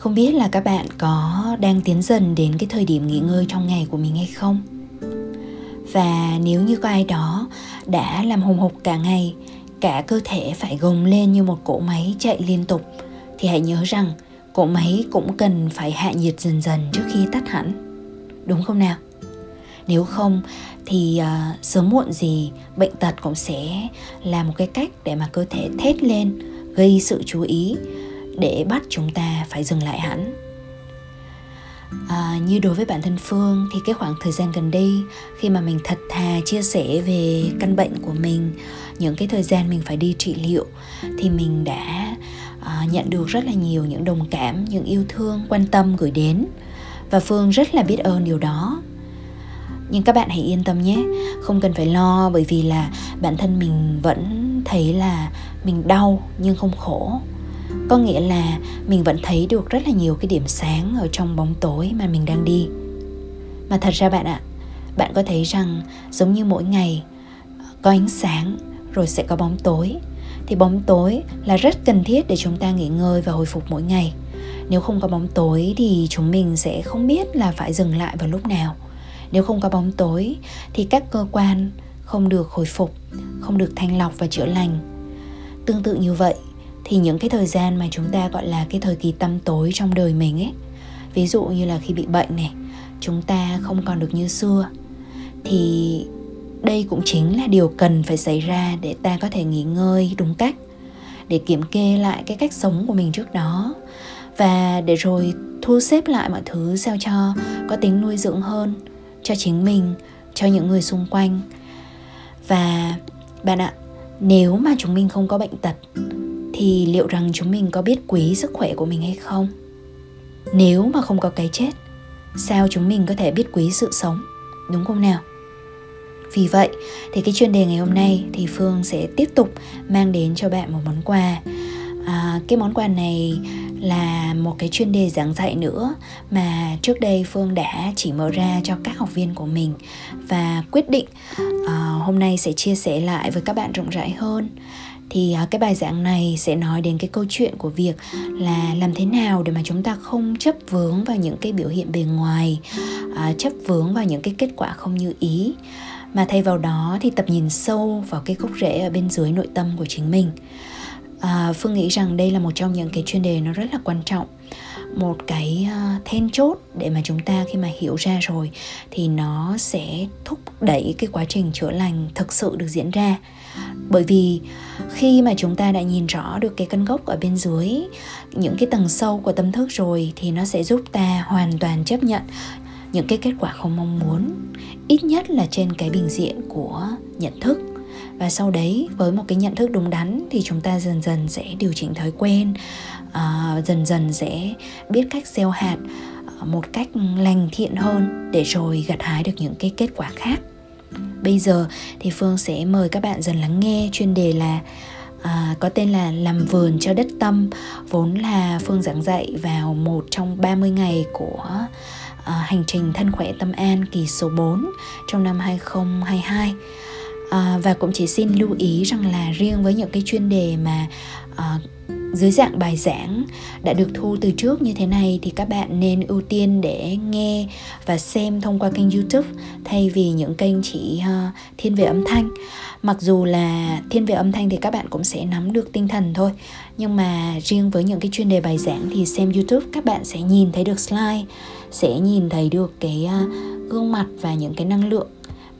không biết là các bạn có đang tiến dần đến cái thời điểm nghỉ ngơi trong ngày của mình hay không? Và nếu như có ai đó đã làm hùng hục cả ngày cả cơ thể phải gồng lên như một cỗ máy chạy liên tục thì hãy nhớ rằng cỗ máy cũng cần phải hạ nhiệt dần dần trước khi tắt hẳn. Đúng không nào? Nếu không thì uh, sớm muộn gì bệnh tật cũng sẽ là một cái cách để mà cơ thể thét lên gây sự chú ý để bắt chúng ta phải dừng lại hẳn. À, như đối với bản thân phương thì cái khoảng thời gian gần đây khi mà mình thật thà chia sẻ về căn bệnh của mình những cái thời gian mình phải đi trị liệu thì mình đã à, nhận được rất là nhiều những đồng cảm những yêu thương quan tâm gửi đến. Và phương rất là biết ơn điều đó. Nhưng các bạn hãy yên tâm nhé không cần phải lo bởi vì là bản thân mình vẫn thấy là mình đau nhưng không khổ có nghĩa là mình vẫn thấy được rất là nhiều cái điểm sáng ở trong bóng tối mà mình đang đi. Mà thật ra bạn ạ, bạn có thấy rằng giống như mỗi ngày ờ, có ánh sáng rồi sẽ có bóng tối. Thì bóng tối là rất cần thiết để chúng ta nghỉ ngơi và hồi phục mỗi ngày. Nếu không có bóng tối thì chúng mình sẽ không biết là phải dừng lại vào lúc nào. Nếu không có bóng tối thì các cơ quan không được hồi phục, không được thanh lọc và chữa lành. Tương tự như vậy thì những cái thời gian mà chúng ta, gọi là, cái thời kỳ tăm tối trong đời mình ấy, ví dụ như là khi bị bệnh này, chúng ta không còn được như xưa, thì đây cũng chính là điều cần phải xảy ra để ta có thể nghỉ ngơi đúng cách, để kiểm kê lại cái cách sống của mình trước đó. Và để rồi thu xếp lại mọi thứ sao cho có tính nuôi dưỡng hơn cho chính mình, cho những người xung quanh. Và bạn ạ, nếu mà chúng mình không có bệnh tật thì liệu rằng chúng mình có biết quý sức khỏe của mình hay không? Nếu mà không có cái chết sao chúng mình có thể biết quý sự sống? Đúng không nào? Vì vậy thì cái chuyên đề ngày hôm nay thì phương sẽ tiếp tục mang đến cho bạn một món quà. À, cái món quà này là một cái chuyên đề giảng dạy nữa mà trước đây phương đã chỉ mở ra cho các học viên của mình và quyết định uh, hôm nay sẽ chia sẻ lại với các bạn rộng rãi hơn thì à, cái bài giảng này sẽ nói đến cái câu chuyện của việc là làm thế nào để mà chúng ta không chấp vướng vào những cái biểu hiện bề ngoài à, chấp vướng vào những cái kết quả không như ý. Mà thay vào đó thì tập nhìn sâu vào cái gốc rễ ở bên dưới nội tâm của chính mình à, phương nghĩ rằng đây là một trong những cái chuyên đề nó rất là quan trọng. Một cái uh, then chốt để mà chúng ta khi mà hiểu ra rồi thì nó sẽ thúc đẩy cái quá trình chữa lành thực sự được diễn ra. Bởi vì khi mà chúng ta đã nhìn rõ được cái căn gốc ở bên dưới những cái tầng sâu của tâm thức rồi thì nó sẽ giúp ta hoàn toàn chấp nhận những cái kết quả không mong muốn ít nhất là trên cái bình diện của nhận thức và sau đấy với một cái nhận thức đúng đắn thì chúng ta dần dần sẽ điều chỉnh thói quen uh, dần dần sẽ biết cách gieo hạt uh, một cách lành thiện hơn để rồi gặt hái được những cái kết quả khác. Bây giờ thì phương sẽ mời các bạn dần lắng nghe chuyên đề là à, có tên là làm vườn cho đất tâm vốn là phương giảng dạy vào một trong 30 ngày của à, hành trình thân khỏe tâm an kỳ số 4 trong năm 2022 à, và cũng chỉ xin lưu ý rằng là riêng với những cái chuyên đề mà à, dưới dạng bài giảng đã được thu từ trước như thế này thì các bạn nên ưu tiên để nghe và xem thông qua kênh youtube thay vì những kênh chỉ uh, thiên về âm thanh. Mặc dù là thiên về âm thanh thì các bạn cũng sẽ nắm được tinh thần thôi nhưng mà riêng với những cái chuyên đề bài giảng thì xem youtube các bạn sẽ nhìn thấy được slide sẽ nhìn thấy được cái uh, gương mặt và những cái năng lượng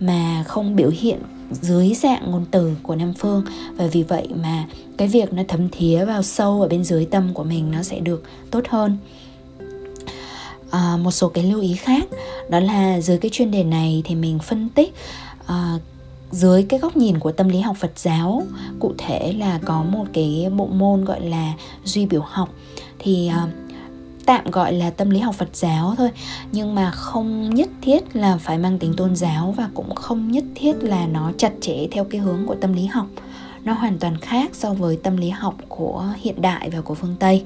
mà không biểu hiện dưới dạng ngôn từ của nam phương. Và vì vậy mà cái việc nó thấm thía vào sâu ở bên dưới tâm của mình nó sẽ được tốt hơn. À, một số cái lưu ý khác đó là dưới cái chuyên đề này thì mình phân tích à, dưới cái góc nhìn của tâm lý học Phật giáo cụ thể là có một cái bộ môn gọi là duy biểu học thì à, tạm gọi là tâm lý học Phật giáo thôi. Nhưng mà không nhất thiết là phải mang tính tôn giáo và cũng không nhất thiết là nó chặt chẽ theo cái hướng của tâm lý học. Nó hoàn toàn khác so với tâm lý học của hiện đại và của phương Tây.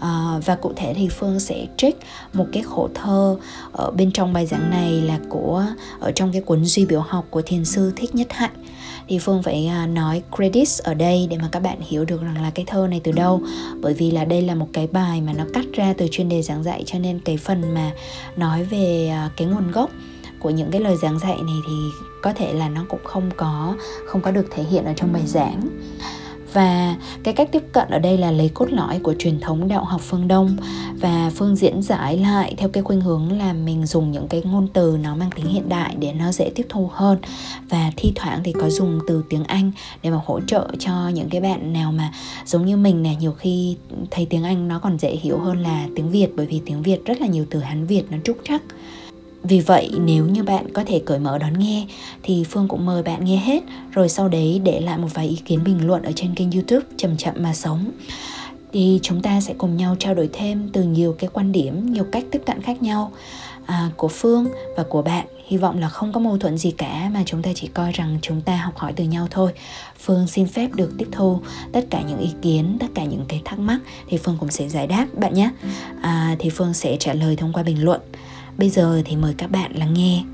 À, và cụ thể thì phương sẽ trích một cái khổ thơ ở bên trong bài giảng này là của ở trong cái cuốn duy biểu học của thiền sư thích nhất hạnh thì phương phải à, nói credits ở đây để mà các bạn hiểu được rằng là cái thơ này từ đâu. Bởi vì là đây là một cái bài mà nó cắt ra từ chuyên đề giảng dạy, cho nên cái phần mà nói về à, cái nguồn gốc của những cái lời giảng dạy này thì có thể là nó cũng không có không có được thể hiện ở trong bài giảng và cái cách tiếp cận ở đây là lấy cốt lõi của truyền thống đạo học phương Đông và phương diễn giải lại theo cái khuynh hướng là mình dùng những cái ngôn từ nó mang tính hiện đại để nó dễ tiếp thu hơn. Và thi thoảng thì có dùng từ tiếng Anh để mà hỗ trợ cho những cái bạn nào mà giống như mình nè, nhiều khi thấy tiếng Anh nó còn dễ hiểu hơn là tiếng Việt, bởi vì tiếng Việt rất là nhiều từ Hán Việt nó trúc trắc vì vậy nếu như bạn có thể cởi mở đón nghe thì Phương cũng mời bạn nghe hết rồi sau đấy để lại một vài ý kiến bình luận ở trên kênh YouTube chậm chậm mà sống thì chúng ta sẽ cùng nhau trao đổi thêm từ nhiều cái quan điểm, nhiều cách tiếp cận khác nhau à, của Phương và của bạn. Hy vọng là không có mâu thuẫn gì cả mà chúng ta chỉ coi rằng chúng ta học hỏi từ nhau thôi. Phương xin phép được tiếp thu tất cả những ý kiến, tất cả những cái thắc mắc thì Phương cũng sẽ giải đáp bạn nhé. À, thì Phương sẽ trả lời thông qua bình luận. Bây giờ thì mời các bạn lắng nghe.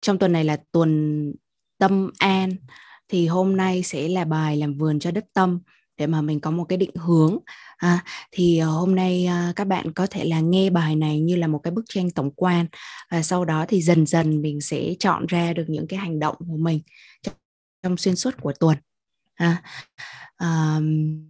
Trong tuần này là tuần tâm an thì hôm nay sẽ là bài làm vườn cho đất tâm để mà mình có một cái định hướng à, thì ờ, hôm nay à, các bạn có thể là nghe bài này như là một cái bức tranh tổng quan và sau đó thì dần dần mình sẽ chọn ra được những cái hành động của mình trong xuyên suốt của tuần à, um,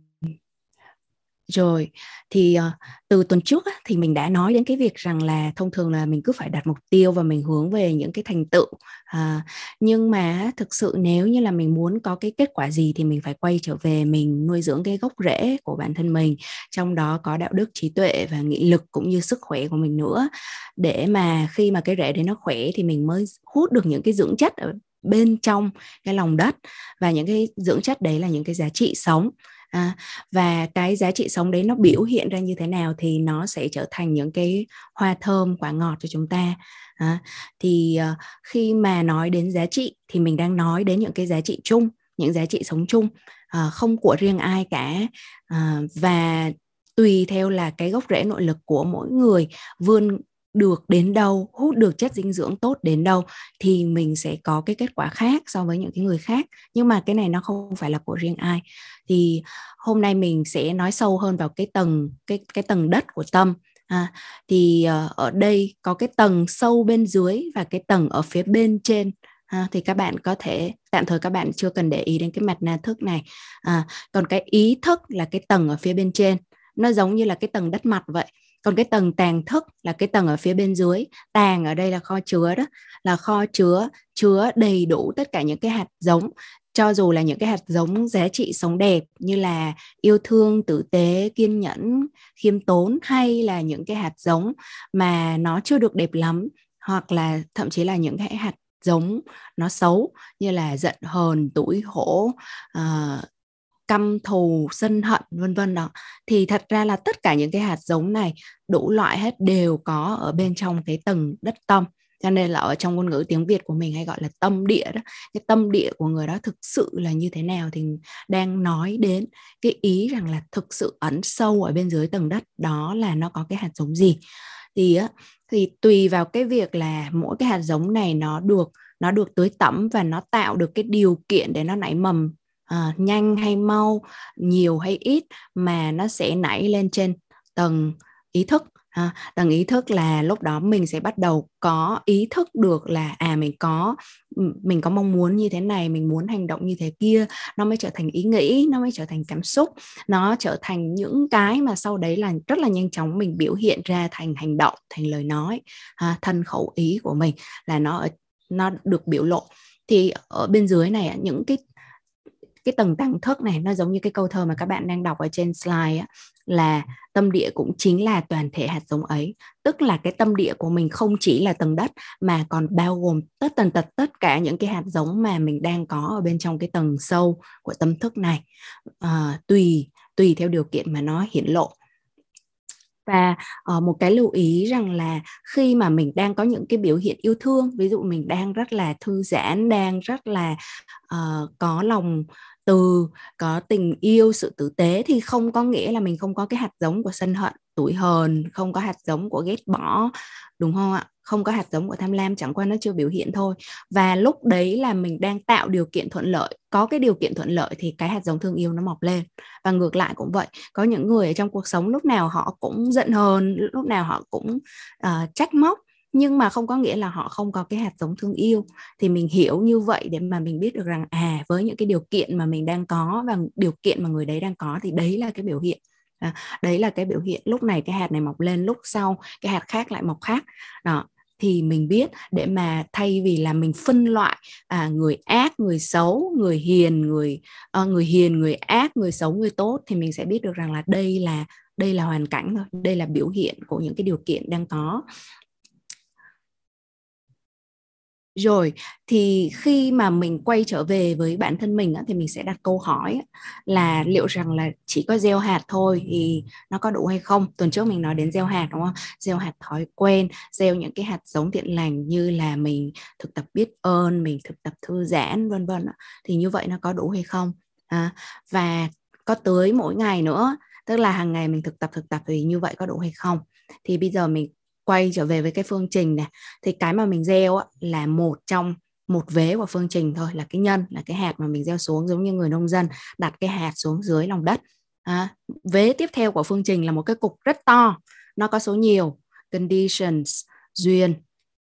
rồi thì uh, từ tuần trước á, thì mình đã nói đến cái việc rằng là thông thường là mình cứ phải đặt mục tiêu và mình hướng về những cái thành tựu à, nhưng mà thực sự nếu như là mình muốn có cái kết quả gì thì mình phải quay trở về mình nuôi dưỡng cái gốc rễ của bản thân mình trong đó có đạo đức trí tuệ và nghị lực cũng như sức khỏe của mình nữa. Để mà khi mà cái rễ đấy nó khỏe thì mình mới hút được những cái dưỡng chất ở bên trong cái lòng đất và những cái dưỡng chất đấy là những cái giá trị sống. À, và cái giá trị sống đấy nó biểu hiện ra như thế nào thì nó sẽ trở thành những cái hoa thơm quả ngọt cho chúng ta. À, thì uh, khi mà nói đến giá trị thì mình đang nói đến những cái giá trị chung những giá trị sống chung uh, không của riêng ai cả. Uh, và tùy theo là cái gốc rễ nội lực của mỗi người vươn được đến đâu hút được chất dinh dưỡng tốt đến đâu thì mình sẽ có cái kết quả khác so với những cái người khác. Nhưng mà cái này nó không phải là của riêng ai. Thì hôm nay mình sẽ nói sâu hơn vào cái tầng cái cái tầng đất của tâm. À, thì uh, ở đây có cái tầng sâu bên dưới và cái tầng ở phía bên trên. À, thì các bạn có thể tạm thời các bạn chưa cần để ý đến cái mặt na thức này. À, còn cái ý thức là cái tầng ở phía bên trên. Nó giống như là cái tầng đất mặt vậy còn cái tầng tàng thức là cái tầng ở phía bên dưới. Tàng ở đây là kho chứa đó. Là kho chứa chứa đầy đủ tất cả những cái hạt giống. Cho dù là những cái hạt giống giá trị sống đẹp như là yêu thương tử tế kiên nhẫn khiêm tốn hay là những cái hạt giống mà nó chưa được đẹp lắm hoặc là thậm chí là những cái hạt giống nó xấu như là giận hờn tủi hổ uh, căm thù, sân hận, vân vân đó. Thì thật ra là tất cả những cái hạt giống này, đủ loại hết đều có ở bên trong cái tầng đất tâm. Cho nên là ở trong ngôn ngữ tiếng Việt của mình hay gọi là tâm địa đó, cái tâm địa của người đó thực sự là như thế nào thì đang nói đến cái ý rằng là thực sự ẩn sâu ở bên dưới tầng đất, đó là nó có cái hạt giống gì. Thì á, thì tùy vào cái việc là mỗi cái hạt giống này nó được nó được tưới tẩm và nó tạo được cái điều kiện để nó nảy mầm Ờ, nhanh hay mau nhiều hay ít mà nó sẽ nảy lên trên tầng ý thức ha, tầng ý thức là lúc đó mình sẽ bắt đầu có ý thức được là à mình có mình có mong muốn như thế này mình muốn hành động như thế kia. Nó mới trở thành ý nghĩ nó mới trở thành cảm xúc. Nó trở thành những cái mà sau đấy là rất là nhanh chóng mình biểu hiện ra thành hành động thành lời nói ha, thân khẩu ý của mình là nó nó được biểu lộ. Thì ở bên dưới này những cái cái tầng tăng thức này nó giống như cái câu thơ mà các bạn đang đọc ở trên slide á, là tâm địa cũng chính là toàn thể hạt giống ấy. Tức là cái tâm địa của mình không chỉ là tầng đất mà còn bao gồm tất tần tật tất cả những cái hạt giống mà mình đang có ở bên trong cái tầng sâu của tâm thức này. À, tùy tùy theo điều kiện mà nó hiển lộ. Và uh, một cái lưu ý rằng là khi mà mình đang có những cái biểu hiện yêu thương ví dụ mình đang rất là thư giãn đang rất là uh, có lòng từ có tình yêu sự tử tế thì không có nghĩa là mình không có cái hạt giống của sân hận tuổi hờn không có hạt giống của ghét bỏ đúng không ạ? Không có hạt giống của tham lam chẳng qua nó chưa biểu hiện thôi. Và lúc đấy là mình đang tạo điều kiện thuận lợi có cái điều kiện thuận lợi thì cái hạt giống thương yêu nó mọc lên. Và ngược lại cũng vậy có những người ở trong cuộc sống lúc nào họ cũng giận hờn lúc nào họ cũng uh, trách móc nhưng mà không có nghĩa là họ không có cái hạt giống thương yêu. Thì mình hiểu như vậy để mà mình biết được rằng à với những cái điều kiện mà mình đang có và điều kiện mà người đấy đang có thì đấy là cái biểu hiện. À, đấy là cái biểu hiện. Lúc này cái hạt này mọc lên lúc sau cái hạt khác lại mọc khác. Đó thì mình biết để mà thay vì là mình phân loại à, người ác người xấu người hiền người à, người hiền người ác người xấu người tốt thì mình sẽ biết được rằng là đây là đây là hoàn cảnh thôi đây là biểu hiện của những cái điều kiện đang có rồi thì khi mà mình quay trở về với bản thân mình thì mình sẽ đặt câu hỏi là liệu rằng là chỉ có gieo hạt thôi thì nó có đủ hay không? Tuần trước mình nói đến gieo hạt đúng không? Gieo hạt thói quen gieo những cái hạt giống thiện lành như là mình thực tập biết ơn mình thực tập thư giãn vân vân thì như vậy nó có đủ hay không? À, và có tới mỗi ngày nữa tức là hàng ngày mình thực tập thực tập thì như vậy có đủ hay không? Thì bây giờ mình quay trở về với cái phương trình này thì cái mà mình gieo á, là một trong một vế của phương trình thôi là cái nhân là cái hạt mà mình gieo xuống giống như người nông dân đặt cái hạt xuống dưới lòng đất. À, vế tiếp theo của phương trình là một cái cục rất to nó có số nhiều conditions duyên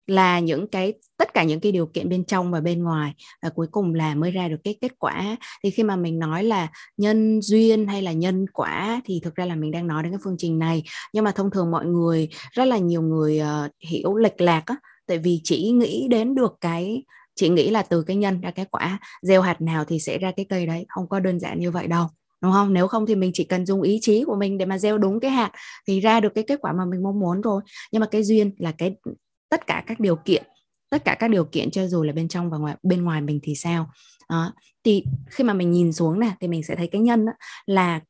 là những cái tất cả những cái điều kiện bên trong và bên ngoài và cuối cùng là mới ra được cái kết quả. Thì khi mà mình nói là nhân duyên hay là nhân quả thì thực ra là mình đang nói đến cái phương trình này. Nhưng mà thông thường mọi người rất là nhiều người uh, hiểu lệch lạc á tại vì chỉ nghĩ đến được cái chỉ nghĩ là từ cái nhân ra cái quả gieo hạt nào thì sẽ ra cái cây đấy không có đơn giản như vậy đâu đúng không? Nếu không thì mình chỉ cần dùng ý chí của mình để mà gieo đúng cái hạt thì ra được cái kết quả mà mình mong muốn rồi. Nhưng mà cái duyên là cái tất cả các điều kiện tất cả các điều kiện cho dù là bên trong và ngoài bên ngoài mình thì sao? Đó. thì khi mà mình nhìn xuống này thì mình sẽ thấy cái nhân đó, là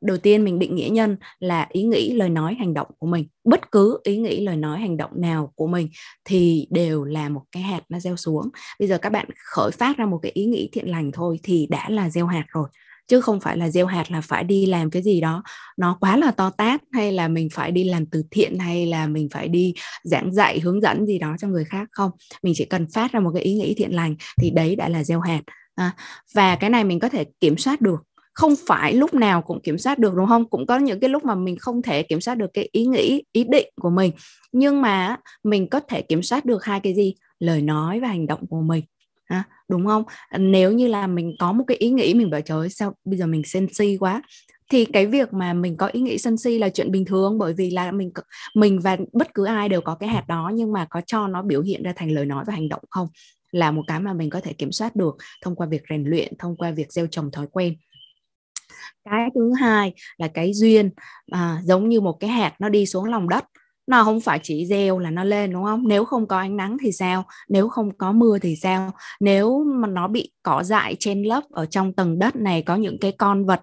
đầu tiên mình định nghĩa nhân là ý nghĩ lời nói hành động của mình. Bất cứ ý nghĩ lời nói hành động nào của mình thì đều là một cái hạt nó gieo xuống. Bây giờ các bạn khởi phát ra một cái ý nghĩ thiện lành thôi thì đã là gieo hạt rồi chứ không phải là gieo hạt là phải đi làm cái gì đó. Nó quá là to tát hay là mình phải đi làm từ thiện hay là mình phải đi giảng dạy hướng dẫn gì đó cho người khác không? Mình chỉ cần phát ra một cái ý nghĩ thiện lành thì đấy đã là gieo hạt à, và cái này mình có thể kiểm soát được. Không phải lúc nào cũng kiểm soát được đúng không? Cũng có những cái lúc mà mình không thể kiểm soát được cái ý nghĩ ý định của mình. Nhưng mà mình có thể kiểm soát được hai cái gì? Lời nói và hành động của mình ha, đúng không? Nếu như là mình có một cái ý nghĩ mình bảo trời sao bây giờ mình sân si quá? Thì cái việc mà mình có ý nghĩ sân si là chuyện bình thường bởi vì là mình mình và bất cứ ai đều có cái hạt đó nhưng mà có cho nó biểu hiện ra thành lời nói và hành động không? Là một cái mà mình có thể kiểm soát được thông qua việc rèn luyện thông qua việc gieo trồng thói quen. Cái thứ hai là cái duyên. À, giống như một cái hạt nó đi xuống lòng đất nó không phải chỉ gieo là nó lên đúng không? Nếu không có ánh nắng thì sao? Nếu không có mưa thì sao? Nếu mà nó bị cỏ dại trên lớp ở trong tầng đất này có những cái con vật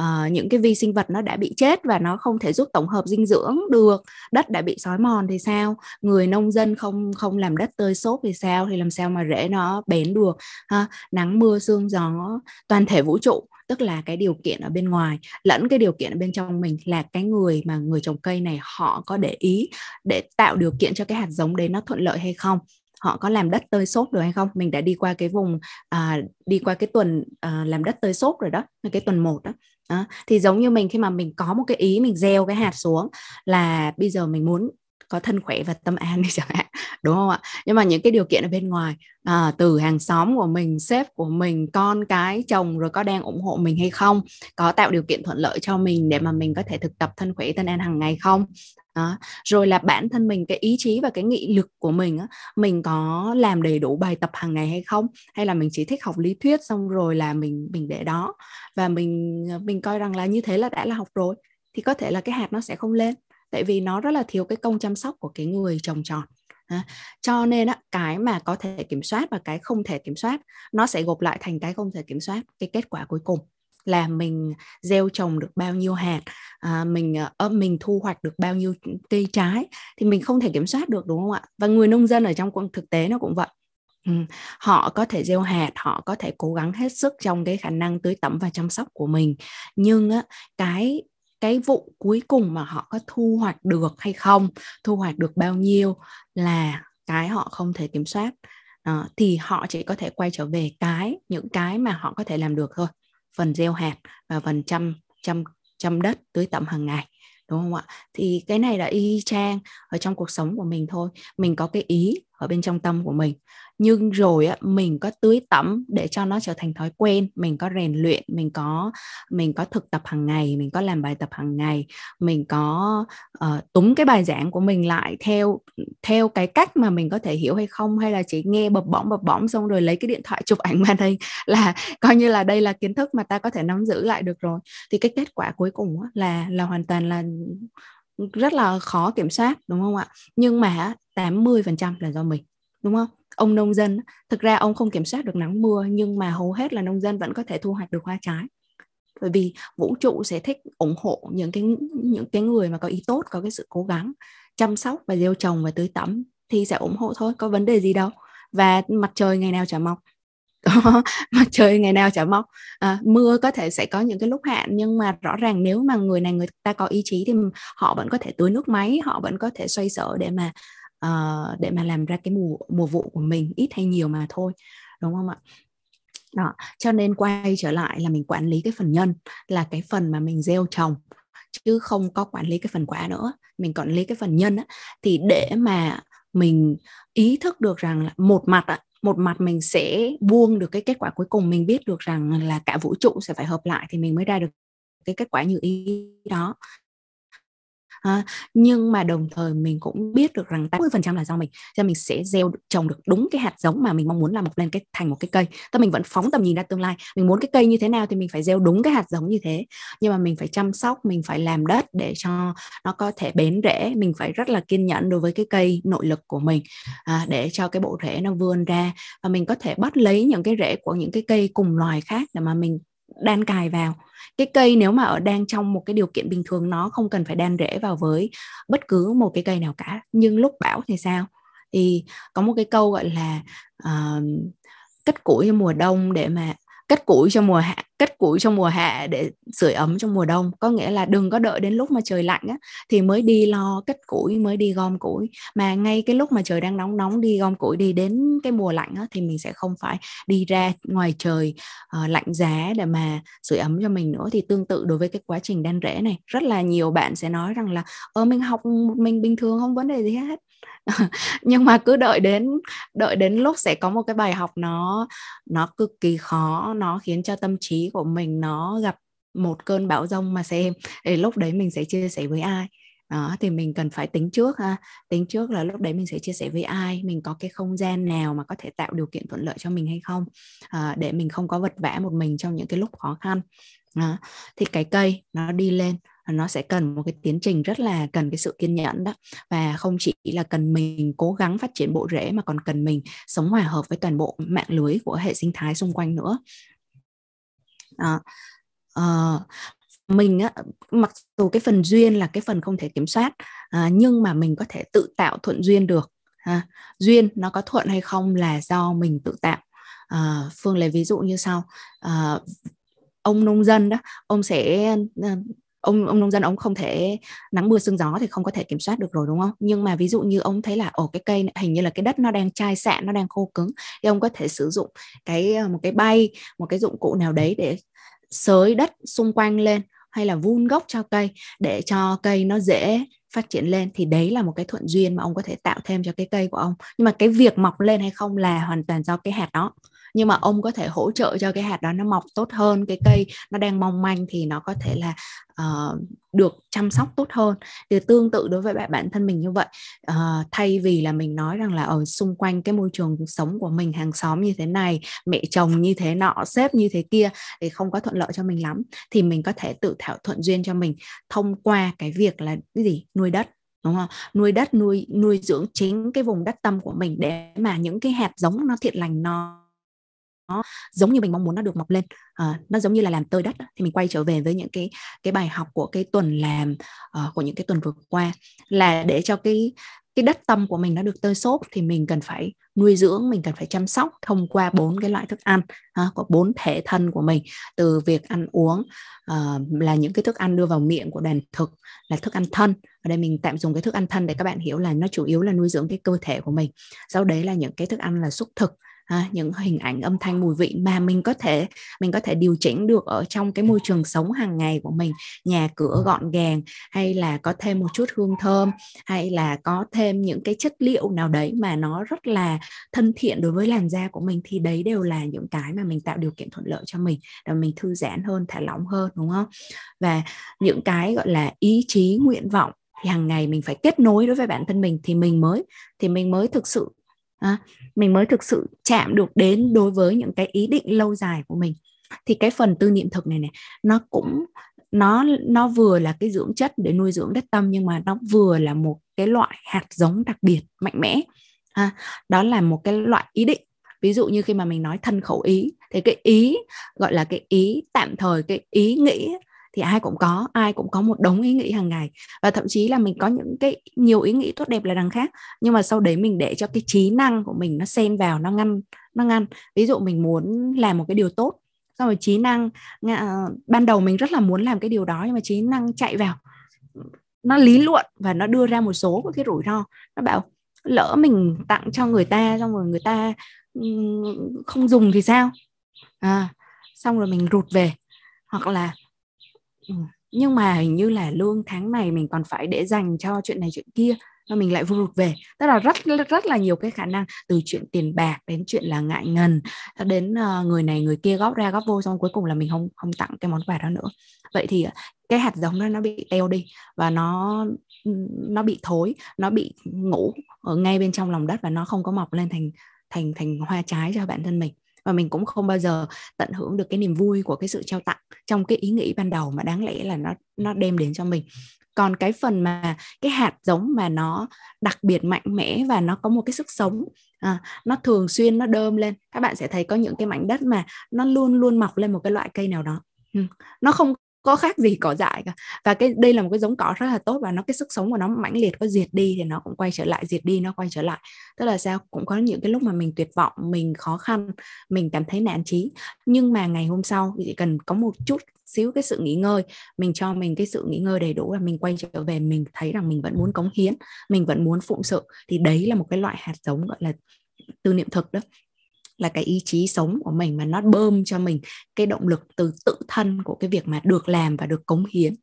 uh, những cái vi sinh vật nó đã bị chết và nó không thể giúp tổng hợp dinh dưỡng được đất đã bị sói mòn thì sao? Người nông dân không không làm đất tơi xốp thì sao? Thì làm sao mà rễ nó bén được ha? Nắng mưa sương gió toàn thể vũ trụ tức là cái điều kiện ở bên ngoài lẫn cái điều kiện ở bên trong mình là cái người mà người trồng cây này họ có để ý để tạo điều kiện cho cái hạt giống đấy nó thuận lợi hay không? Họ có làm đất tơi xốp được hay không? Mình đã đi qua cái vùng à, đi qua cái tuần à, làm đất tơi xốp rồi đó cái tuần một đó. Đó. thì giống như mình khi mà mình có một cái ý mình gieo cái hạt xuống là bây giờ mình muốn có thân khỏe và tâm an đi chẳng hạn đúng không ạ? Nhưng mà những cái điều kiện ở bên ngoài à, từ hàng xóm của mình sếp của mình con cái chồng rồi có đang ủng hộ mình hay không có tạo điều kiện thuận lợi cho mình để mà mình có thể thực tập thân khỏe tâm an hàng ngày không? Đó. rồi là bản thân mình cái ý chí và cái nghị lực của mình á, mình có làm đầy đủ bài tập hàng ngày hay không? Hay là mình chỉ thích học lý thuyết xong rồi là mình mình để đó? Và mình mình coi rằng là như thế là đã là học rồi thì có thể là cái hạt nó sẽ không lên. Tại vì nó rất là thiếu cái công chăm sóc của cái người trồng trọt. À, cho nên á, cái mà có thể kiểm soát và cái không thể kiểm soát nó sẽ gộp lại thành cái không thể kiểm soát. Cái kết quả cuối cùng là mình gieo trồng được bao nhiêu hạt à, mình uh, mình thu hoạch được bao nhiêu cây trái thì mình không thể kiểm soát được đúng không ạ? Và người nông dân ở trong thực tế nó cũng vậy. Ừ. họ có thể gieo hạt họ có thể cố gắng hết sức trong cái khả năng tưới tẩm và chăm sóc của mình. Nhưng á, cái cái vụ cuối cùng mà họ có thu hoạch được hay không thu hoạch được bao nhiêu là cái họ không thể kiểm soát. À, thì họ chỉ có thể quay trở về cái những cái mà họ có thể làm được thôi. Phần gieo hạt và phần chăm chăm chăm đất tưới tẩm hàng ngày đúng không ạ? Thì cái này là y chang ở trong cuộc sống của mình thôi. Mình có cái ý ở bên trong tâm của mình. Nhưng rồi á mình có tưới tẩm để cho nó trở thành thói quen mình có rèn luyện mình có mình có thực tập hàng ngày mình có làm bài tập hàng ngày mình có ờ, uh, túng cái bài giảng của mình lại theo theo cái cách mà mình có thể hiểu hay không hay là chỉ nghe bập bõm bập bõm xong rồi lấy cái điện thoại chụp ảnh mà đây là coi như là đây là kiến thức mà ta có thể nắm giữ lại được rồi. Thì cái kết quả cuối cùng á, là là hoàn toàn là rất là khó kiểm soát đúng không ạ? Nhưng mà 80% là do mình đúng không? Ông nông dân thực ra ông không kiểm soát được nắng mưa nhưng mà hầu hết là nông dân vẫn có thể thu hoạch được hoa trái. Bởi vì vũ trụ sẽ thích ủng hộ những cái những cái người mà có ý tốt có cái sự cố gắng chăm sóc và gieo trồng và tưới tắm thì sẽ ủng hộ thôi có vấn đề gì đâu. Và mặt trời ngày nào chả mọc. Mặt trời ngày nào chả mọc. À, mưa có thể sẽ có những cái lúc hạn nhưng mà rõ ràng nếu mà người này người ta có ý chí thì họ vẫn có thể tưới nước máy họ vẫn có thể xoay sở để mà uh, để mà làm ra cái mùa mùa vụ của mình ít hay nhiều mà thôi đúng không ạ? Đó cho nên quay trở lại là mình quản lý cái phần nhân là cái phần mà mình gieo trồng chứ không có quản lý cái phần quả nữa. Mình quản lý cái phần nhân á, thì để mà mình ý thức được rằng là một mặt á, một mặt mình sẽ buông được cái kết quả cuối cùng mình biết được rằng là cả vũ trụ sẽ phải hợp lại thì mình mới ra được cái kết quả như ý đó à, nhưng mà đồng thời mình cũng biết được rằng 80% là do mình cho mình sẽ gieo trồng được đúng cái hạt giống mà mình mong muốn là mọc lên cái thành một cái cây. Tức mình vẫn phóng tầm nhìn ra tương lai. Mình muốn cái cây như thế nào thì mình phải gieo đúng cái hạt giống như thế. Nhưng mà mình phải chăm sóc mình phải làm đất để cho nó có thể bén rễ. Mình phải rất là kiên nhẫn đối với cái cây nội lực của mình à, để cho cái bộ rễ nó vươn ra. Và mình có thể bắt lấy những cái rễ của những cái cây cùng loài khác để mà mình đan cài vào. Cái cây nếu mà ở đang trong một cái điều kiện bình thường nó không cần phải đan rễ vào với bất cứ một cái cây nào cả. Nhưng lúc bão thì sao? Thì có một cái câu gọi là ờ, uh, cất củi mùa đông để mà cất củi cho mùa hạ cất củi trong mùa hạ để sưởi ấm trong mùa đông. Có nghĩa là đừng có đợi đến lúc mà trời lạnh á, thì mới đi lo cất củi mới đi gom củi mà ngay cái lúc mà trời đang nóng nóng đi gom củi đi đến cái mùa lạnh á, thì mình sẽ không phải đi ra ngoài trời uh, lạnh giá để mà sưởi ấm cho mình nữa. Thì tương tự đối với cái quá trình đan rễ này rất là nhiều bạn sẽ nói rằng là ờ, mình học một mình bình thường không vấn đề gì hết. Nhưng mà cứ đợi đến đợi đến lúc sẽ có một cái bài học nó nó cực kỳ khó nó khiến cho tâm trí của mình nó gặp một cơn bão rông mà xem để lúc đấy mình sẽ chia sẻ với ai? Đó thì mình cần phải tính trước ha. Tính trước là lúc đấy mình sẽ chia sẻ với ai? Mình có cái không gian nào mà có thể tạo điều kiện thuận lợi cho mình hay không? À, để mình không có vật vã một mình trong những cái lúc khó khăn. Đó thì cái cây nó đi lên nó sẽ cần một cái tiến trình rất là cần cái sự kiên nhẫn đó. Và không chỉ là cần mình cố gắng phát triển bộ rễ mà còn cần mình sống hòa hợp với toàn bộ mạng lưới của hệ sinh thái xung quanh nữa à, uh, mình á, mặc dù cái phần duyên là cái phần không thể kiểm soát à, nhưng mà mình có thể tự tạo thuận duyên được à, duyên nó có thuận hay không là do mình tự tạo. À, phương lấy ví dụ như sau. À, ông nông dân đó ông sẽ ông ông nông dân, ông không thể nắng mưa sương gió thì không có thể kiểm soát được rồi, đúng không? Nhưng mà ví dụ như ông thấy là, ồ, cái cây hình như là cái đất nó đang chai sạn, nó đang khô cứng, thì ông có thể sử dụng cái ờ, một cái bay, một cái dụng cụ nào đấy để xới đất xung quanh lên hay là vun gốc cho cây để cho cây nó dễ phát triển lên. Thì đấy là một cái thuận duyên mà ông có thể tạo thêm cho cái cây của ông. Nhưng mà cái việc mọc lên hay không là hoàn toàn do cái hạt đó nhưng mà ông có thể hỗ trợ cho cái hạt đó nó mọc tốt hơn cái cây nó đang mong manh thì nó có thể là uh, được chăm sóc tốt hơn. Thì tương tự đối với bạn bản thân mình như vậy. Uh, thay vì là mình nói rằng là ở xung quanh cái môi trường sống của mình hàng xóm như thế này mẹ chồng như thế nọ sếp như thế kia thì không có thuận lợi cho mình lắm thì mình có thể tự thảo thuận duyên cho mình thông qua cái việc là cái gì? Nuôi đất đúng không? Nuôi đất nuôi nuôi dưỡng chính cái vùng đất tâm của mình để mà những cái hạt giống nó thiện lành nó nó giống như mình mong muốn nó được mọc lên. À, nó giống như là làm tơi đất thì mình quay trở về với những cái cái bài học của cái tuần làm uh, của những cái tuần vừa qua. Là để cho cái cái đất tâm của mình nó được tơi xốp thì mình cần phải nuôi dưỡng mình cần phải chăm sóc thông qua bốn cái loại thức ăn uh, có bốn thể thân của mình. Từ việc ăn uống uh, là những cái thức ăn đưa vào miệng của đàn thực là thức ăn thân. Ở đây mình tạm dùng cái thức ăn thân để các bạn hiểu là nó chủ yếu là nuôi dưỡng cái cơ thể của mình. Sau đấy là những cái thức ăn là xúc thực à, những hình ảnh âm thanh mùi vị mà mình có thể mình có thể điều chỉnh được ở trong cái môi trường sống hàng ngày của mình nhà cửa gọn gàng hay là có thêm một chút hương thơm hay là có thêm những cái chất liệu nào đấy mà nó rất là thân thiện đối với làn da của mình thì đấy đều là những cái mà mình tạo điều kiện thuận lợi cho mình để mình thư giãn hơn thả lỏng hơn đúng không? Và những cái gọi là ý chí nguyện vọng thì hàng ngày mình phải kết nối đối với bản thân mình thì mình mới thì mình mới thực sự à, mình mới thực sự chạm được đến đối với những cái ý định lâu dài của mình. Thì cái phần tư niệm thực này này nó cũng nó nó vừa là cái dưỡng chất để nuôi dưỡng đất tâm nhưng mà nó vừa là một cái loại hạt giống đặc biệt mạnh mẽ. À, đó là một cái loại ý định. Ví dụ như khi mà mình nói thân khẩu ý thì cái ý gọi là cái ý tạm thời cái ý nghĩ thì ai cũng có ai cũng có một đống ý nghĩ hàng ngày. Và thậm chí là mình có những cái nhiều ý nghĩ tốt đẹp là đằng khác. Nhưng mà sau đấy mình để cho cái trí năng của mình nó xen vào nó ngăn nó ngăn. Ví dụ mình muốn làm một cái điều tốt xong rồi trí năng ờ, ban đầu mình rất là muốn làm cái điều đó nhưng mà trí năng chạy vào. Nó lý luận và nó đưa ra một số cái rủi ro. Nó bảo lỡ mình tặng cho người ta xong rồi người ta không dùng thì sao? À, xong rồi mình rụt về. Hoặc là Ừ. nhưng mà hình như là lương tháng này mình còn phải để dành cho chuyện này chuyện kia và mình lại vụt về tức là rất rất là nhiều cái khả năng, từ chuyện tiền bạc đến chuyện là ngại ngần đến ờ, người này người kia góp ra góp vô, xong cuối cùng là mình không không tặng cái món quà đó nữa vậy thì cái hạt giống đó nó bị teo đi, và nó nó bị thối, nó bị ngủ ở ngay bên trong lòng đất, và nó không có mọc lên thành thành thành hoa trái cho bản thân mình và mình cũng không bao giờ tận hưởng được cái niềm vui của cái sự trao tặng trong cái ý nghĩ ban đầu mà đáng lẽ là nó nó đem đến cho mình. Còn cái phần mà cái hạt giống mà nó đặc biệt mạnh mẽ và nó có một cái sức sống à, nó thường xuyên nó đơm lên các bạn sẽ thấy có những cái mảnh đất mà nó luôn luôn mọc lên một cái loại cây nào đó. Nó không có khác gì cỏ dại cả. Và cái, đây là một cái giống cỏ rất là tốt và nó, cái sức sống của nó mãnh liệt, có diệt đi thì nó cũng quay trở lại, diệt đi nó quay trở lại. Tức là sao? Cũng có những cái lúc mà mình tuyệt vọng, mình khó khăn, mình cảm thấy nản chí. Nhưng mà ngày hôm sau, chỉ cần có một chút xíu cái sự nghỉ ngơi, mình cho mình cái sự nghỉ ngơi đầy đủ là mình quay trở về, mình thấy rằng mình vẫn muốn cống hiến, mình vẫn muốn phụng sự, thì đấy là một cái loại hạt giống, gọi là, tư niệm thực đó là cái ý chí sống của mình mà nó bơm cho mình cái động lực từ tự thân của cái việc mà được làm và được cống hiến.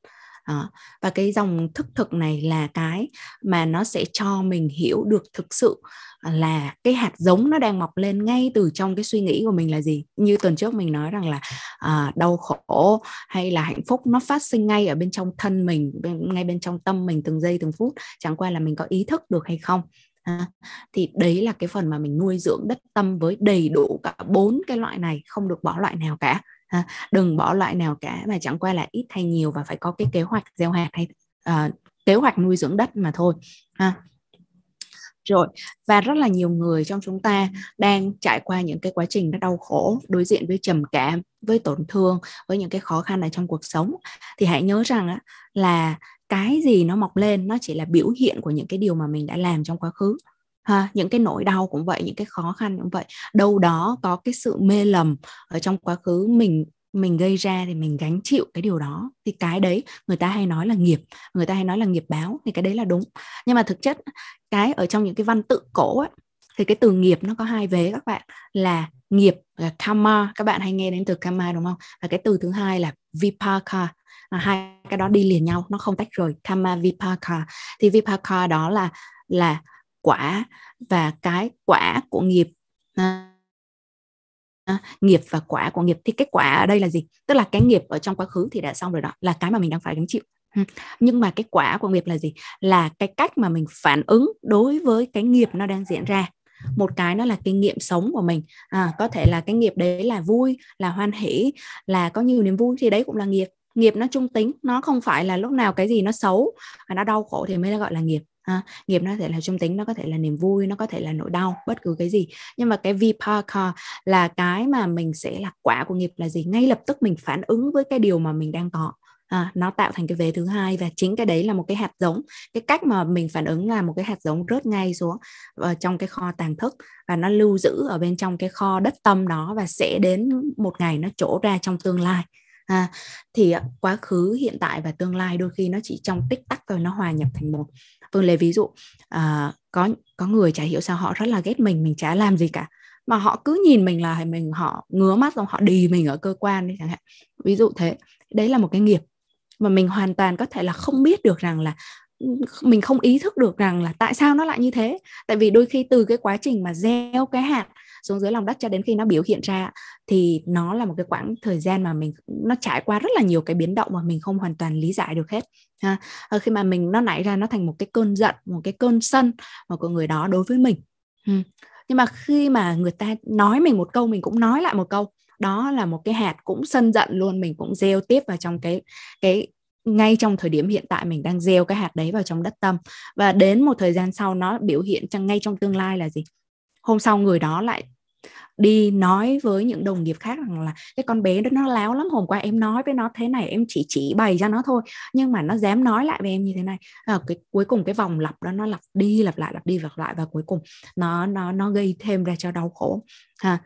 À, và cái dòng thức thực này là cái mà nó sẽ cho mình hiểu được thực sự là cái hạt giống nó đang mọc lên ngay từ trong cái suy nghĩ của mình là gì. Như tuần trước mình nói rằng là à, đau khổ hay là hạnh phúc nó phát sinh ngay ở bên trong thân mình bên, ngay bên trong tâm mình từng giây từng phút chẳng qua là mình có ý thức được hay không. À, thì đấy là cái phần mà mình nuôi dưỡng đất tâm với đầy đủ cả bốn cái loại này không được bỏ loại nào cả. À, đừng bỏ loại nào cả mà chẳng qua là ít hay nhiều và phải có cái kế hoạch gieo hạt hay à, kế hoạch nuôi dưỡng đất mà thôi. Ha. Rồi và rất là nhiều người trong chúng ta đang trải qua những cái quá trình đau khổ đối diện với trầm cảm với tổn thương với những cái khó khăn ở trong cuộc sống. Thì hãy nhớ rằng á, là cái gì nó mọc lên nó chỉ là biểu hiện của những cái điều mà mình đã làm trong quá khứ ha? Những cái nỗi đau cũng vậy những cái khó khăn cũng vậy. Đâu đó có cái sự mê lầm ở trong quá khứ mình mình gây ra thì mình gánh chịu cái điều đó. Thì cái đấy người ta hay nói là nghiệp người ta hay nói là nghiệp báo thì cái đấy là đúng. Nhưng mà thực chất cái ở trong những cái văn tự cổ ấy, thì cái từ nghiệp nó có hai vế các bạn là nghiệp là karma. Các bạn hay nghe đến từ karma đúng không? Và cái từ thứ hai là vipaka à, hai cái đó đi liền nhau nó không tách rời. Kama vipaka. Thì vipaka đó là là quả và cái quả của nghiệp. À, à, nghiệp và quả của nghiệp. Thì cái quả ở đây là gì? Tức là cái nghiệp ở trong quá khứ thì đã xong rồi đó. Là cái mà mình đang phải gánh chịu. Nhưng mà cái quả của nghiệp là gì? Là cái cách mà mình phản ứng đối với cái nghiệp nó đang diễn ra. Một cái nó là kinh nghiệm sống của mình. À, có thể là cái nghiệp đấy là vui là hoan hỷ là có nhiều niềm vui thì đấy cũng là nghiệp nghiệp nó trung tính nó không phải là lúc nào cái gì nó xấu và nó đau khổ thì mới gọi là nghiệp ha. nghiệp nó có thể là trung tính nó có thể là niềm vui nó có thể là nỗi đau bất cứ cái gì. Nhưng mà cái vipaka là cái mà mình sẽ là quả của nghiệp là gì? Ngay lập tức mình phản ứng với cái điều mà mình đang có à, nó tạo thành cái vế thứ hai và chính cái đấy là một cái hạt giống. Cái cách mà mình phản ứng là một cái hạt giống rớt ngay xuống ở trong cái kho tàng thức và nó lưu giữ ở bên trong cái kho đất tâm đó và sẽ đến một ngày nó trổ ra trong tương lai à, thì quá khứ hiện tại và tương lai đôi khi nó chỉ trong tích tắc thôi nó hòa nhập thành một. Phương lấy ví dụ à, có có người chả hiểu sao họ rất là ghét mình mình chả làm gì cả. Mà họ cứ nhìn mình là mình họ ngứa mắt xong họ đì mình ở cơ quan đi chẳng hạn. Ví dụ thế. Đấy là một cái nghiệp mà mình hoàn toàn có thể là không biết được rằng là mình không ý thức được rằng là tại sao nó lại như thế. Tại vì đôi khi từ cái quá trình mà gieo cái hạt xuống dưới lòng đất cho đến khi nó biểu hiện ra thì nó là một cái quãng thời gian mà mình nó trải qua rất là nhiều cái biến động mà mình không hoàn toàn lý giải được hết ha. À, khi mà mình nó nảy ra nó thành một cái cơn giận một cái cơn sân mà của người đó đối với mình ừ. nhưng mà khi mà người ta nói mình một câu mình cũng nói lại một câu đó là một cái hạt cũng sân giận luôn mình cũng gieo tiếp vào trong cái cái ngay trong thời điểm hiện tại mình đang gieo cái hạt đấy vào trong đất tâm và đến một thời gian sau nó biểu hiện trong ngay trong tương lai là gì hôm sau người đó lại đi nói với những đồng nghiệp khác rằng là cái con bé đó nó láo lắm hôm qua em nói với nó thế này em chỉ chỉ bày cho nó thôi nhưng mà nó dám nói lại với em như thế này. À, cái cuối cùng cái vòng lặp đó nó lặp đi lặp lại lặp đi lặp lại và cuối cùng nó nó nó gây thêm ra cho đau khổ. Ha.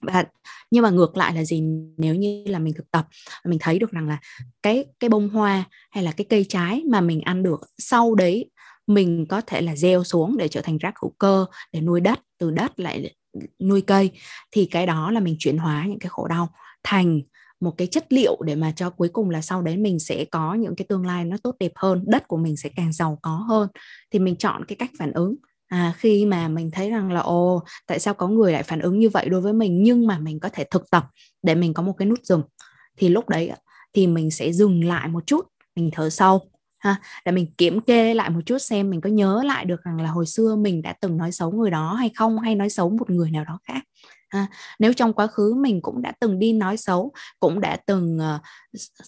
Và nhưng mà ngược lại là gì? Nếu như là mình thực tập mình thấy được rằng là cái cái bông hoa hay là cái cây trái mà mình ăn được sau đấy mình có thể là gieo xuống để trở thành rác hữu cơ để nuôi đất từ đất lại nuôi cây. Thì cái đó là mình chuyển hóa những cái khổ đau thành một cái chất liệu để mà cho cuối cùng là sau đấy mình sẽ có những cái tương lai nó tốt đẹp hơn đất của mình sẽ càng giàu có hơn. Thì mình chọn cái cách phản ứng. À, khi mà mình thấy rằng là ồ tại sao có người lại phản ứng như vậy đối với mình nhưng mà mình có thể thực tập để mình có một cái nút dừng thì lúc đấy thì mình sẽ dừng lại một chút mình thở sâu ha? Để mình kiểm kê lại một chút xem mình có nhớ lại được rằng là hồi xưa mình đã từng nói xấu người đó hay không, hay nói xấu một người nào đó khác. À, nếu trong quá khứ mình cũng đã từng đi nói xấu cũng đã từng uh,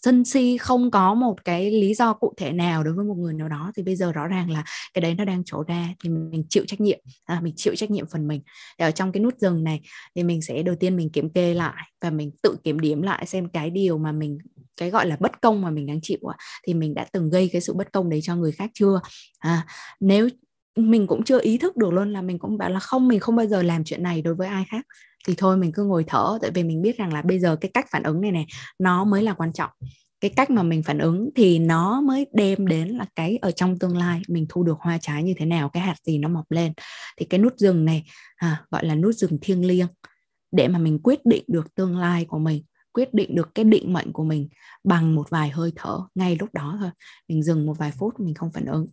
sân si không có một cái lý do cụ thể nào đối với một người nào đó thì bây giờ rõ ràng là cái đấy nó đang trổ ra thì mình chịu trách nhiệm à, mình chịu trách nhiệm phần mình. Thì ở trong cái nút dừng này thì mình sẽ đầu tiên mình kiểm kê lại và mình tự kiểm điểm lại xem cái điều mà mình cái gọi là bất công mà mình đang chịu thì mình đã từng gây cái sự bất công đấy cho người khác chưa? À, nếu mình cũng chưa ý thức được luôn là mình cũng bảo là không mình không bao giờ làm chuyện này đối với ai khác thì thôi mình cứ ngồi thở tại vì mình biết rằng là bây giờ cái cách phản ứng này này nó mới là quan trọng. Cái cách mà mình phản ứng thì nó mới đem đến là cái ở trong tương lai mình thu được hoa trái như thế nào cái hạt gì nó mọc lên. Thì cái nút rừng này à, gọi là nút rừng thiêng liêng để mà mình quyết định được tương lai của mình quyết định được cái định mệnh của mình bằng một vài hơi thở ngay lúc đó thôi. Mình dừng một vài phút mình không phản ứng.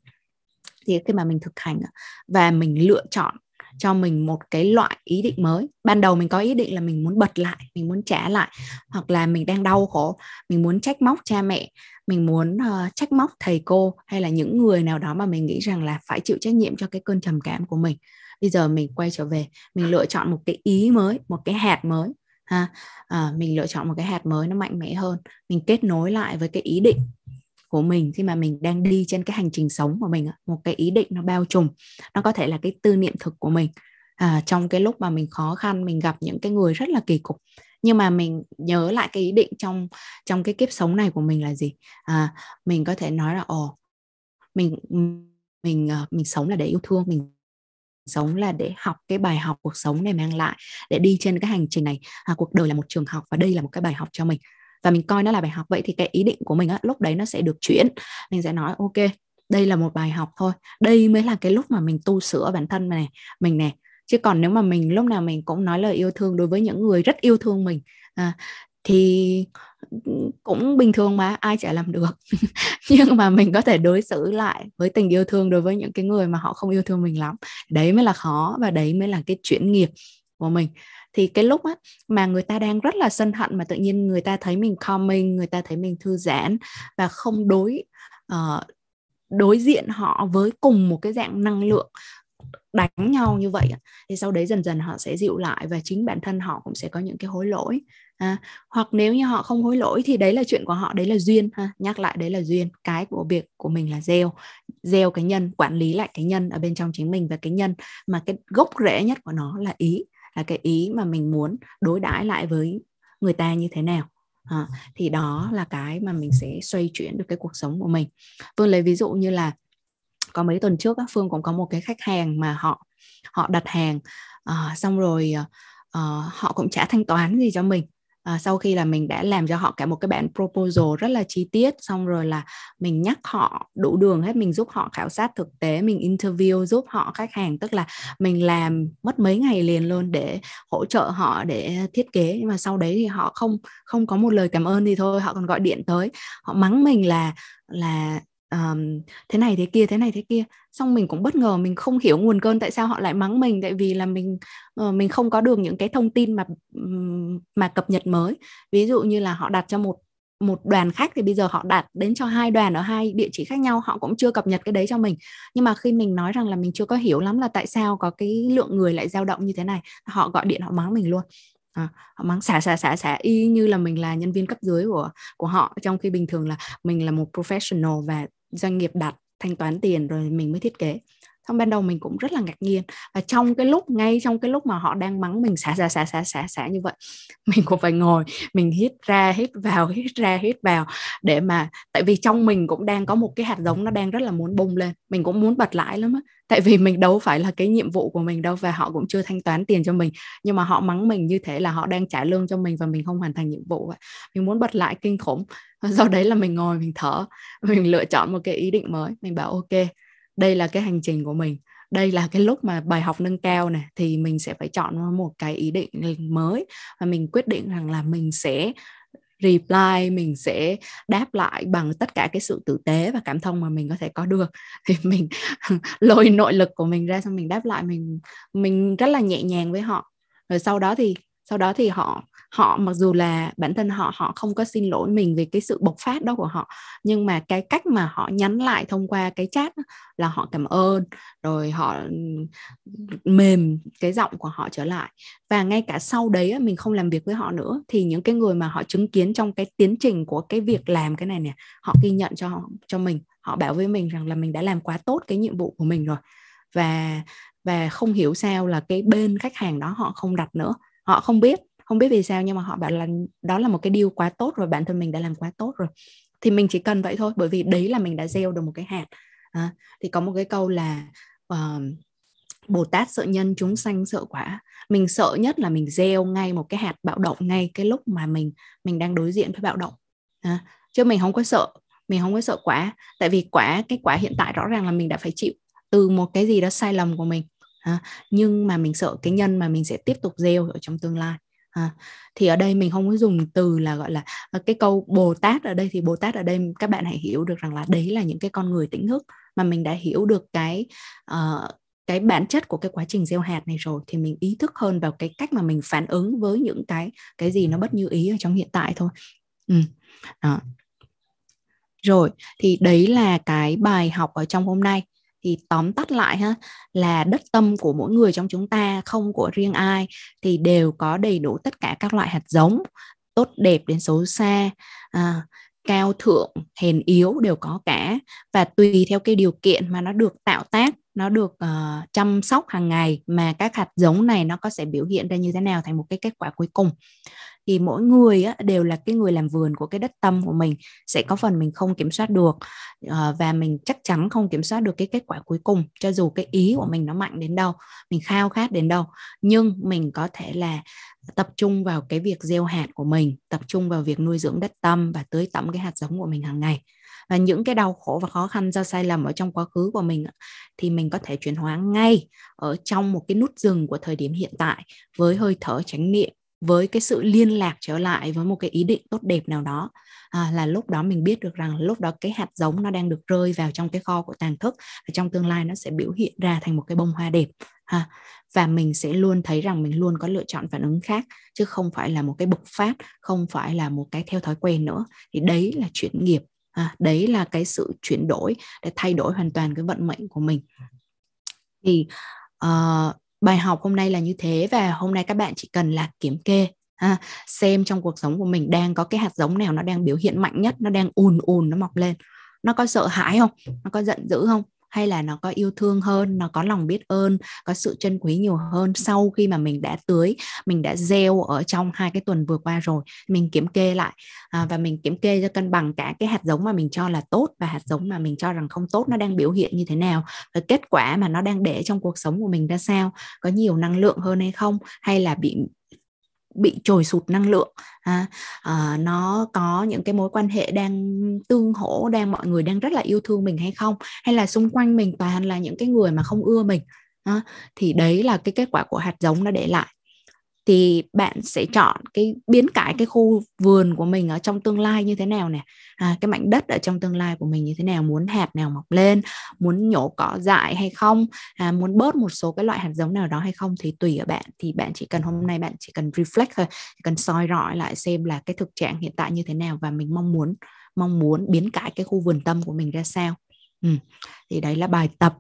Thì khi mà mình thực hành và mình lựa chọn cho mình một cái loại ý định mới. Ban đầu mình có ý định là mình muốn bật lại mình muốn trả lại hoặc là mình đang đau khổ mình muốn trách móc cha mẹ mình muốn uh, trách móc thầy cô hay là những người nào đó mà mình nghĩ rằng là phải chịu trách nhiệm cho cái cơn trầm cảm của mình. Bây giờ mình quay trở về mình lựa chọn một cái ý mới một cái hạt mới ha. À, mình lựa chọn một cái hạt mới nó mạnh mẽ hơn. Mình kết nối lại với cái ý định của mình khi mà mình đang đi trên cái hành trình sống của mình một cái ý định nó bao trùm nó có thể là cái tư niệm thực của mình. À, trong cái lúc mà mình khó khăn mình gặp những cái người rất là kỳ cục nhưng mà mình nhớ lại cái ý định trong trong cái kiếp sống này của mình là gì? À, mình có thể nói là ồ mình mình ờ, mình sống là để yêu thương mình sống là để học cái bài học cuộc sống này mang lại để đi trên cái hành trình này. À, cuộc đời là một trường học và đây là một cái bài học cho mình và mình coi nó là bài học. Vậy thì cái ý định của mình á lúc đấy nó sẽ được chuyển. Mình sẽ nói ok đây là một bài học thôi. Đây mới là cái lúc mà mình tu sửa bản thân này mình nè. Chứ còn nếu mà mình lúc nào mình cũng nói lời yêu thương đối với những người rất yêu thương mình à, thì cũng bình thường mà ai chả làm được. Nhưng mà mình có thể đối xử lại với tình yêu thương đối với những cái người mà họ không yêu thương mình lắm. Đấy mới là khó và đấy mới là cái chuyển nghiệp của mình thì cái lúc á mà người ta đang rất là sân hận mà tự nhiên người ta thấy mình calming người ta thấy mình thư giãn và không đối uh, đối diện họ với cùng một cái dạng năng lượng đánh nhau như vậy thì sau đấy dần dần họ sẽ dịu lại và chính bản thân họ cũng sẽ có những cái hối lỗi à, hoặc nếu như họ không hối lỗi thì đấy là chuyện của họ đấy là duyên ha. Nhắc lại đấy là duyên. Cái của việc của mình là gieo gieo cái nhân quản lý lại cái nhân ở bên trong chính mình và cái nhân mà cái gốc rễ nhất của nó là ý là cái ý mà mình muốn đối đãi lại với người ta như thế nào. À, thì đó là cái mà mình sẽ xoay chuyển được cái cuộc sống của mình. Phương lấy ví dụ như là có mấy tuần trước phương cũng có một cái khách hàng mà họ họ đặt hàng uh, xong rồi uh, họ cũng trả thanh toán gì cho mình à, sau khi là mình đã làm cho họ cả một cái bản proposal rất là chi tiết xong rồi là mình nhắc họ đủ đường hết mình giúp họ khảo sát thực tế mình interview giúp họ khách hàng tức là mình làm mất mấy ngày liền luôn để hỗ trợ họ để thiết kế. Nhưng mà sau đấy thì họ không không có một lời cảm ơn thì thôi họ còn gọi điện tới họ mắng mình là là um, thế này thế kia thế này thế kia. Xong mình cũng bất ngờ mình không hiểu nguồn cơn tại sao họ lại mắng mình tại vì là mình uh, mình không có được những cái thông tin mà mà cập nhật mới. Ví dụ như là họ đặt cho một một đoàn khách thì bây giờ họ đặt đến cho hai đoàn ở hai địa chỉ khác nhau họ cũng chưa cập nhật cái đấy cho mình. Nhưng mà khi mình nói rằng là mình chưa có hiểu lắm là tại sao có cái lượng người lại dao động như thế này họ gọi điện họ mắng mình luôn. À, họ mắng xả xả xả xả y như là mình là nhân viên cấp dưới của của họ. Trong khi bình thường là mình là một professional và doanh nghiệp đặt thanh toán tiền rồi mình mới thiết kế xong ban đầu mình cũng rất là ngạc nhiên. Và trong cái lúc, ngay trong cái lúc mà họ đang mắng mình xả xả xả xả xả xả như vậy, mình cũng phải ngồi, mình hít ra, hít vào, hít ra, hít vào để mà, tại vì trong mình cũng đang có một cái hạt giống nó đang rất là muốn bung lên. Mình cũng muốn bật lại lắm á. Tại vì mình đâu phải là cái nhiệm vụ của mình đâu và họ cũng chưa thanh toán tiền cho mình. Nhưng mà họ mắng mình như thế là họ đang trả lương cho mình và mình không hoàn thành nhiệm vụ vậy mình muốn bật lại kinh khủng. Sau đấy là mình ngồi, mình thở, mình lựa chọn một cái ý định mới. Mình bảo, ok đây là cái hành trình của mình. Đây là cái lúc mà bài học nâng cao này thì mình sẽ phải chọn một cái ý định mới và mình quyết định rằng là mình sẽ reply, mình sẽ đáp lại bằng tất cả cái sự tử tế và cảm thông mà mình có thể có được. Thì mình lôi nội lực của mình ra, xong mình đáp lại mình mình rất là nhẹ nhàng với họ. Rồi sau đó thì, sau đó thì họ họ, mặc dù là bản thân họ họ không có xin lỗi mình về cái sự bộc phát đó của họ, nhưng mà cái cách mà họ nhắn lại thông qua cái chat là họ cảm ơn, rồi họ mềm cái giọng của họ trở lại. Và ngay cả sau đấy mình không làm việc với họ nữa, thì những cái người mà họ chứng kiến trong cái tiến trình của cái việc làm cái này nè, họ ghi nhận cho cho mình. Họ bảo với mình rằng là mình đã làm quá tốt cái nhiệm vụ của mình rồi. Và và không hiểu sao là cái bên khách hàng đó họ không đặt nữa. Họ không biết không biết vì sao nhưng mà họ bảo là đó là một cái điều quá tốt rồi bản thân mình đã làm quá tốt rồi. Thì mình chỉ cần vậy thôi bởi vì đấy là mình đã gieo được một cái hạt. À, thì có một cái câu là uh, Bồ Tát sợ nhân chúng sanh sợ quả. Mình sợ nhất là mình gieo ngay một cái hạt bạo động ngay cái lúc mà mình mình đang đối diện với bạo động. À, chứ mình không có sợ mình không có sợ quả. Tại vì quả cái quả hiện tại rõ ràng là mình đã phải chịu từ một cái gì đó sai lầm của mình. À, nhưng mà mình sợ cái nhân mà mình sẽ tiếp tục gieo ở trong tương lai à, thì ở đây mình không có dùng từ là gọi là ờ, cái câu bồ tát ở đây thì bồ tát ở đây các bạn hãy hiểu được rằng là đấy là những cái con người tỉnh thức mà mình đã hiểu được cái uh, cái bản chất của cái quá trình gieo hạt này rồi thì mình ý thức hơn vào cái cách mà mình phản ứng với những cái cái gì nó bất như ý ở trong hiện tại thôi ừ. đó. rồi thì đấy là cái bài học ở trong hôm nay thì tóm tắt lại ha là đất tâm của mỗi người trong chúng ta không của riêng ai thì đều có đầy đủ tất cả các loại hạt giống tốt đẹp đến xấu xa. À, cao thượng hèn yếu đều có cả. Và tùy theo cái điều kiện mà nó được tạo tác nó được uh, chăm sóc hàng ngày mà các hạt giống này nó có sẽ biểu hiện ra như thế nào thành một cái kết quả cuối cùng thì mỗi người á, đều là cái người làm vườn của cái đất tâm của mình sẽ có phần mình không kiểm soát được ờ, và mình chắc chắn không kiểm soát được cái kết quả cuối cùng cho dù cái ý của mình nó mạnh đến đâu mình khao khát đến đâu. Nhưng mình có thể là tập trung vào cái việc gieo hạt của mình tập trung vào việc nuôi dưỡng đất tâm và tưới tẩm cái hạt giống của mình hàng ngày. Và những cái đau khổ và khó khăn do sai lầm ở trong quá khứ của mình thì mình có thể chuyển hóa ngay ở trong một cái nút dừng của thời điểm hiện tại với hơi thở chánh niệm với cái sự liên lạc trở lại với một cái ý định tốt đẹp nào đó. À, là lúc đó mình biết được rằng lúc đó cái hạt giống nó đang được rơi vào trong cái kho của tàng thức và trong tương lai nó sẽ biểu hiện ra thành một cái bông hoa đẹp ha. Và mình sẽ luôn thấy rằng mình luôn có lựa chọn phản ứng khác chứ không phải là một cái bộc phát không phải là một cái theo thói quen nữa. Thì đấy là chuyển nghiệp à, đấy là cái sự chuyển đổi để thay đổi hoàn toàn cái vận mệnh của mình. Thì uh, bài học hôm nay là như thế và hôm nay các bạn chỉ cần là kiểm kê ha, xem trong cuộc sống của mình đang có cái hạt giống nào nó đang biểu hiện mạnh nhất nó đang ùn ùn nó mọc lên. Nó có sợ hãi không? Nó có giận dữ không? Hay là nó có yêu thương hơn nó có lòng biết ơn có sự trân quý nhiều hơn sau khi mà mình đã tưới mình đã gieo ở trong hai cái tuần vừa qua rồi mình kiểm kê lại. À, và mình kiểm kê cho cân bằng cả cái hạt giống mà mình cho là tốt và hạt giống mà mình cho rằng không tốt nó đang biểu hiện như thế nào và kết quả mà nó đang để trong cuộc sống của mình ra sao có nhiều năng lượng hơn hay không hay là bị bị trồi sụt năng lượng à, à, nó có những cái mối quan hệ đang tương hỗ đang mọi người đang rất là yêu thương mình hay không? Hay là xung quanh mình toàn là những cái người mà không ưa mình? À, thì đấy là cái kết quả của hạt giống nó để lại thì bạn sẽ chọn cái biến cải cái khu vườn của mình ở trong tương lai như thế nào nè? À, cái mảnh đất ở trong tương lai của mình như thế nào? Muốn hạt nào mọc lên? Muốn nhổ cỏ dại hay không? À, muốn bớt một số cái loại hạt giống nào đó hay không? Thì tùy ở bạn. Thì bạn chỉ cần hôm nay bạn chỉ cần reflect thôi. Chỉ cần soi rọi lại xem là cái thực trạng hiện tại như thế nào và mình mong muốn mong muốn biến cải cái khu vườn tâm của mình ra sao. Ừ. thì đấy là bài tập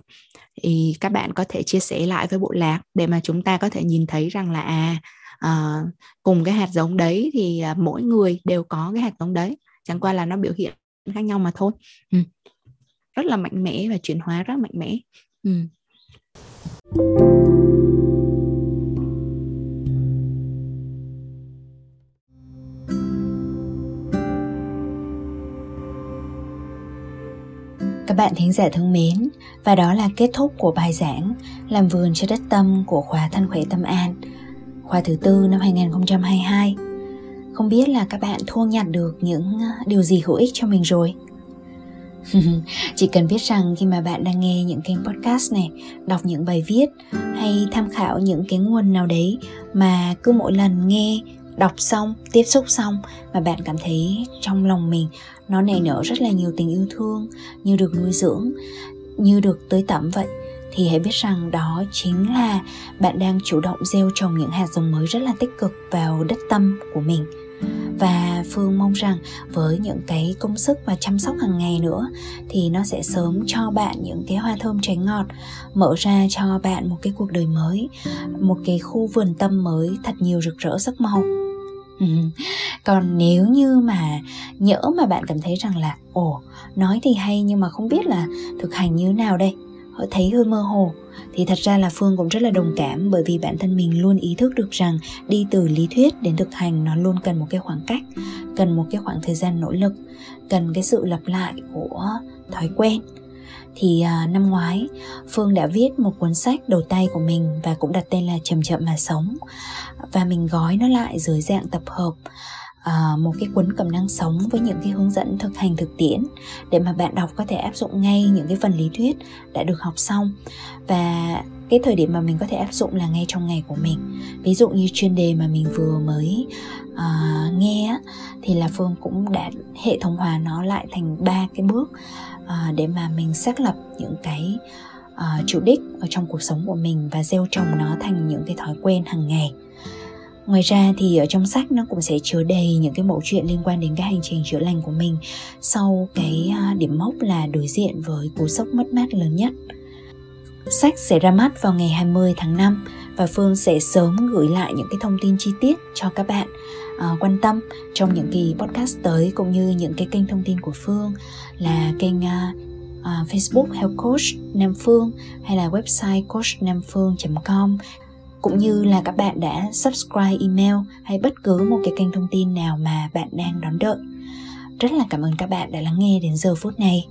thì các bạn có thể chia sẻ lại với bộ lạc để mà chúng ta có thể nhìn thấy rằng là à, à cùng cái hạt giống đấy thì à, mỗi người đều có cái hạt giống đấy chẳng qua là nó biểu hiện khác nhau mà thôi ừ. rất là mạnh mẽ và chuyển hóa rất mạnh mẽ ừ. Các bạn thính giả thương mến, và đó là kết thúc của bài giảng Làm vườn cho đất tâm của khóa Thân khỏe tâm an, khóa thứ tư năm 2022. Không biết là các bạn thu nhặt được những ờ, điều gì hữu ích cho mình rồi? Chỉ cần biết rằng khi mà bạn đang nghe những kênh podcast này, đọc những bài viết hay tham khảo những cái nguồn nào đấy mà cứ mỗi lần nghe đọc xong, tiếp xúc xong mà bạn cảm thấy trong lòng mình nó nảy nở rất là nhiều tình yêu thương, như được nuôi dưỡng, như được tưới tẩm vậy, thì hãy biết rằng đó chính là bạn đang chủ động gieo trồng những hạt giống mới rất là tích cực vào đất tâm của mình và phương mong rằng với những cái công sức và chăm sóc hàng ngày nữa, thì nó sẽ sớm cho bạn những cái hoa thơm trái ngọt, mở ra cho bạn một cái cuộc đời mới, một cái khu vườn tâm mới thật nhiều rực rỡ, sắc màu. Ừ. Còn nếu như mà nhỡ mà bạn cảm thấy rằng là, ồ, nói thì hay nhưng mà không biết là thực hành như thế nào đây? Họ thấy hơi mơ hồ. Thì thật ra là phương cũng rất là đồng cảm bởi vì bản thân mình luôn ý thức được rằng đi từ lý thuyết đến thực hành nó luôn cần một cái khoảng cách cần một cái khoảng thời gian nỗ lực cần cái sự lặp lại của thói quen. Thì à, năm ngoái phương đã viết một cuốn sách đầu tay của mình và cũng đặt tên là chậm chậm mà sống. Và mình gói nó lại dưới dạng tập hợp. À, một cái cuốn cẩm năng sống với những cái hướng dẫn thực hành thực tiễn để mà bạn đọc có thể áp dụng ngay những cái phần lý thuyết đã được học xong. Và cái thời điểm mà mình có thể áp dụng là ngay trong ngày của mình. Ví dụ như chuyên đề mà mình vừa mới uh, nghe thì là phương cũng đã hệ thống hóa nó lại thành ba cái bước uh, để mà mình xác lập những cái uh, chủ đích ở trong cuộc sống của mình và gieo trồng nó thành những cái thói quen hàng ngày ngoài ra thì ở trong sách nó cũng sẽ chứa đầy những cái mẫu chuyện liên quan đến cái hành trình chữa lành của mình sau cái à, điểm mốc là đối diện với cú sốc mất mát lớn nhất. Sách sẽ ra mắt vào ngày 20 tháng 5 và Phương sẽ sớm gửi lại những cái thông tin chi tiết cho các bạn uh, quan tâm trong những kỳ podcast tới cũng như những cái kênh thông tin của Phương là kênh uh, uh, Facebook Health Coach Nam Phương hay là website coachnamphương.com cũng như là các bạn đã subscribe email hay bất cứ một cái kênh thông tin nào mà bạn đang đón đợi. Rất là cảm ơn các bạn đã lắng nghe đến giờ phút này.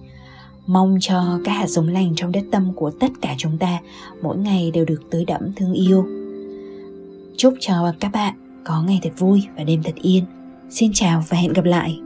Mong cho các hạt giống lành trong đất tâm của tất cả chúng ta mỗi ngày đều được tưới đẫm thương yêu. Chúc cho các bạn có ngày thật vui và đêm thật yên. Xin chào và hẹn gặp lại.